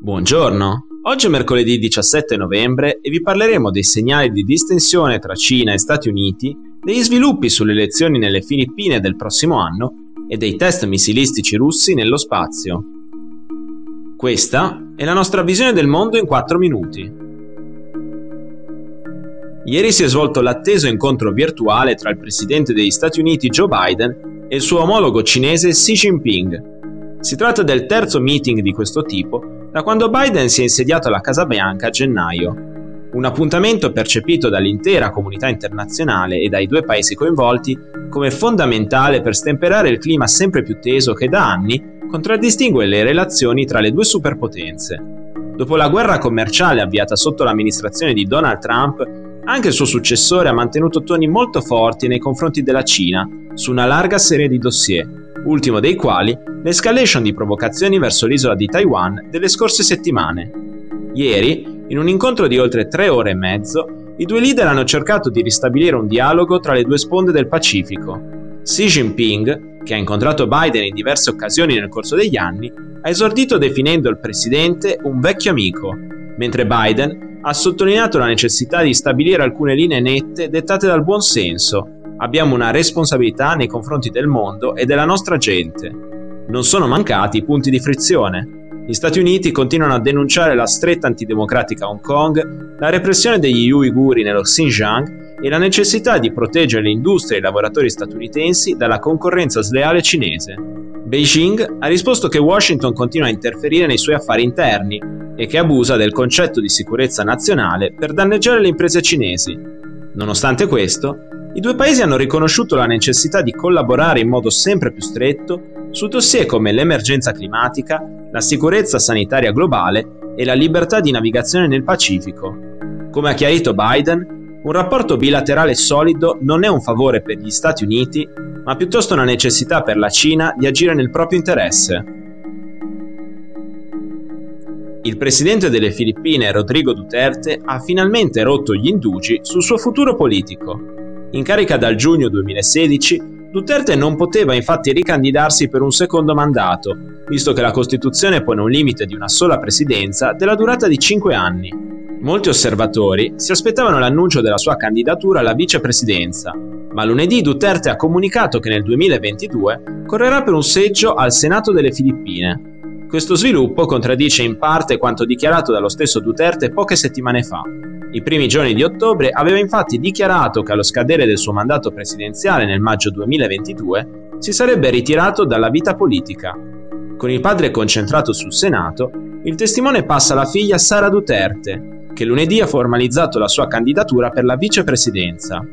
Buongiorno, oggi è mercoledì 17 novembre e vi parleremo dei segnali di distensione tra Cina e Stati Uniti, degli sviluppi sulle elezioni nelle Filippine del prossimo anno e dei test missilistici russi nello spazio. Questa è la nostra visione del mondo in 4 minuti. Ieri si è svolto l'atteso incontro virtuale tra il presidente degli Stati Uniti Joe Biden e il suo omologo cinese Xi Jinping. Si tratta del terzo meeting di questo tipo da quando Biden si è insediato alla Casa Bianca a gennaio. Un appuntamento percepito dall'intera comunità internazionale e dai due paesi coinvolti come fondamentale per stemperare il clima sempre più teso che da anni contraddistingue le relazioni tra le due superpotenze. Dopo la guerra commerciale avviata sotto l'amministrazione di Donald Trump, anche il suo successore ha mantenuto toni molto forti nei confronti della Cina su una larga serie di dossier, ultimo dei quali l'escalation di provocazioni verso l'isola di Taiwan delle scorse settimane. Ieri, in un incontro di oltre tre ore e mezzo, i due leader hanno cercato di ristabilire un dialogo tra le due sponde del Pacifico. Xi Jinping, che ha incontrato Biden in diverse occasioni nel corso degli anni, ha esordito definendo il presidente un vecchio amico, mentre Biden ha sottolineato la necessità di stabilire alcune linee nette dettate dal buon senso abbiamo una responsabilità nei confronti del mondo e della nostra gente. Non sono mancati punti di frizione. Gli Stati Uniti continuano a denunciare la stretta antidemocratica a Hong Kong, la repressione degli uiguri nello Xinjiang e la necessità di proteggere le industrie e i lavoratori statunitensi dalla concorrenza sleale cinese. Beijing ha risposto che Washington continua a interferire nei suoi affari interni e che abusa del concetto di sicurezza nazionale per danneggiare le imprese cinesi. Nonostante questo, i due paesi hanno riconosciuto la necessità di collaborare in modo sempre più stretto su dossier come l'emergenza climatica, la sicurezza sanitaria globale e la libertà di navigazione nel Pacifico. Come ha chiarito Biden, un rapporto bilaterale solido non è un favore per gli Stati Uniti, ma piuttosto una necessità per la Cina di agire nel proprio interesse. Il presidente delle Filippine, Rodrigo Duterte, ha finalmente rotto gli indugi sul suo futuro politico. In carica dal giugno 2016, Duterte non poteva infatti ricandidarsi per un secondo mandato, visto che la Costituzione pone un limite di una sola presidenza della durata di 5 anni. Molti osservatori si aspettavano l'annuncio della sua candidatura alla vicepresidenza, ma lunedì Duterte ha comunicato che nel 2022 correrà per un seggio al Senato delle Filippine. Questo sviluppo contraddice in parte quanto dichiarato dallo stesso Duterte poche settimane fa. I primi giorni di ottobre aveva infatti dichiarato che allo scadere del suo mandato presidenziale nel maggio 2022 si sarebbe ritirato dalla vita politica. Con il padre concentrato sul Senato, il testimone passa alla figlia Sara Duterte, che lunedì ha formalizzato la sua candidatura per la vicepresidenza.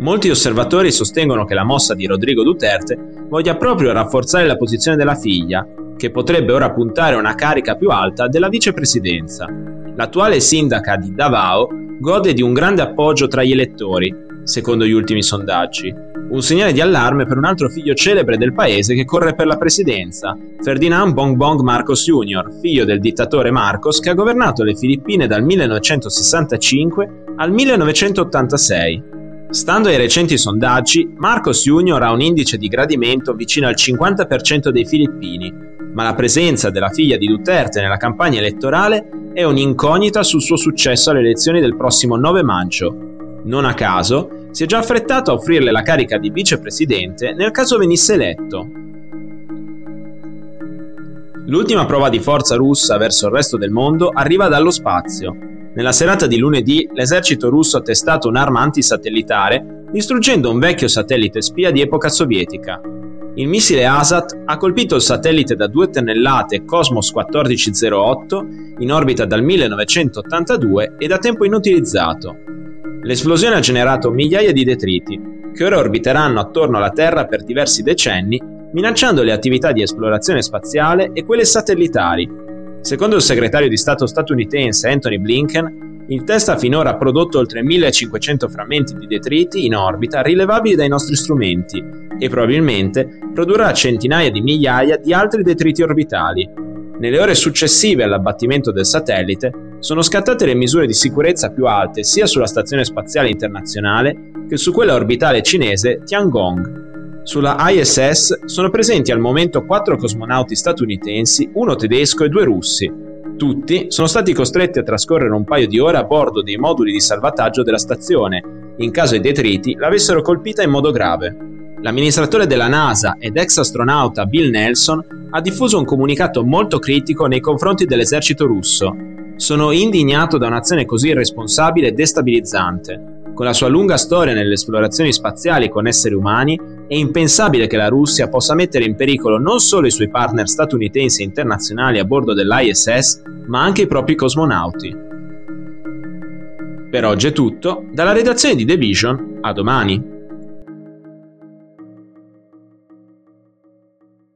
Molti osservatori sostengono che la mossa di Rodrigo Duterte voglia proprio rafforzare la posizione della figlia, che potrebbe ora puntare a una carica più alta della vicepresidenza. L'attuale sindaca di Davao gode di un grande appoggio tra gli elettori, secondo gli ultimi sondaggi. Un segnale di allarme per un altro figlio celebre del paese che corre per la presidenza, Ferdinand Bongbong Marcos Jr., figlio del dittatore Marcos che ha governato le Filippine dal 1965 al 1986. Stando ai recenti sondaggi, Marcos Jr. ha un indice di gradimento vicino al 50% dei filippini, ma la presenza della figlia di Duterte nella campagna elettorale è un'incognita sul suo successo alle elezioni del prossimo 9 maggio. Non a caso, si è già affrettato a offrirle la carica di vicepresidente nel caso venisse eletto. L'ultima prova di forza russa verso il resto del mondo arriva dallo spazio. Nella serata di lunedì l'esercito russo ha testato un'arma antisatellitare distruggendo un vecchio satellite spia di epoca sovietica. Il missile ASAT ha colpito il satellite da 2 tonnellate Cosmos 1408 in orbita dal 1982 e da tempo inutilizzato. L'esplosione ha generato migliaia di detriti, che ora orbiteranno attorno alla Terra per diversi decenni, minacciando le attività di esplorazione spaziale e quelle satellitari. Secondo il segretario di Stato statunitense Anthony Blinken, il test ha finora prodotto oltre 1500 frammenti di detriti in orbita rilevabili dai nostri strumenti e probabilmente produrrà centinaia di migliaia di altri detriti orbitali. Nelle ore successive all'abbattimento del satellite sono scattate le misure di sicurezza più alte sia sulla Stazione Spaziale Internazionale che su quella orbitale cinese Tiangong. Sulla ISS sono presenti al momento quattro cosmonauti statunitensi, uno tedesco e due russi. Tutti sono stati costretti a trascorrere un paio di ore a bordo dei moduli di salvataggio della stazione, in caso i detriti l'avessero colpita in modo grave. L'amministratore della NASA ed ex astronauta Bill Nelson ha diffuso un comunicato molto critico nei confronti dell'esercito russo. Sono indignato da un'azione così irresponsabile e destabilizzante. Con la sua lunga storia nelle esplorazioni spaziali con esseri umani, è impensabile che la Russia possa mettere in pericolo non solo i suoi partner statunitensi e internazionali a bordo dell'ISS, ma anche i propri cosmonauti. Per oggi è tutto, dalla redazione di The Vision, a domani.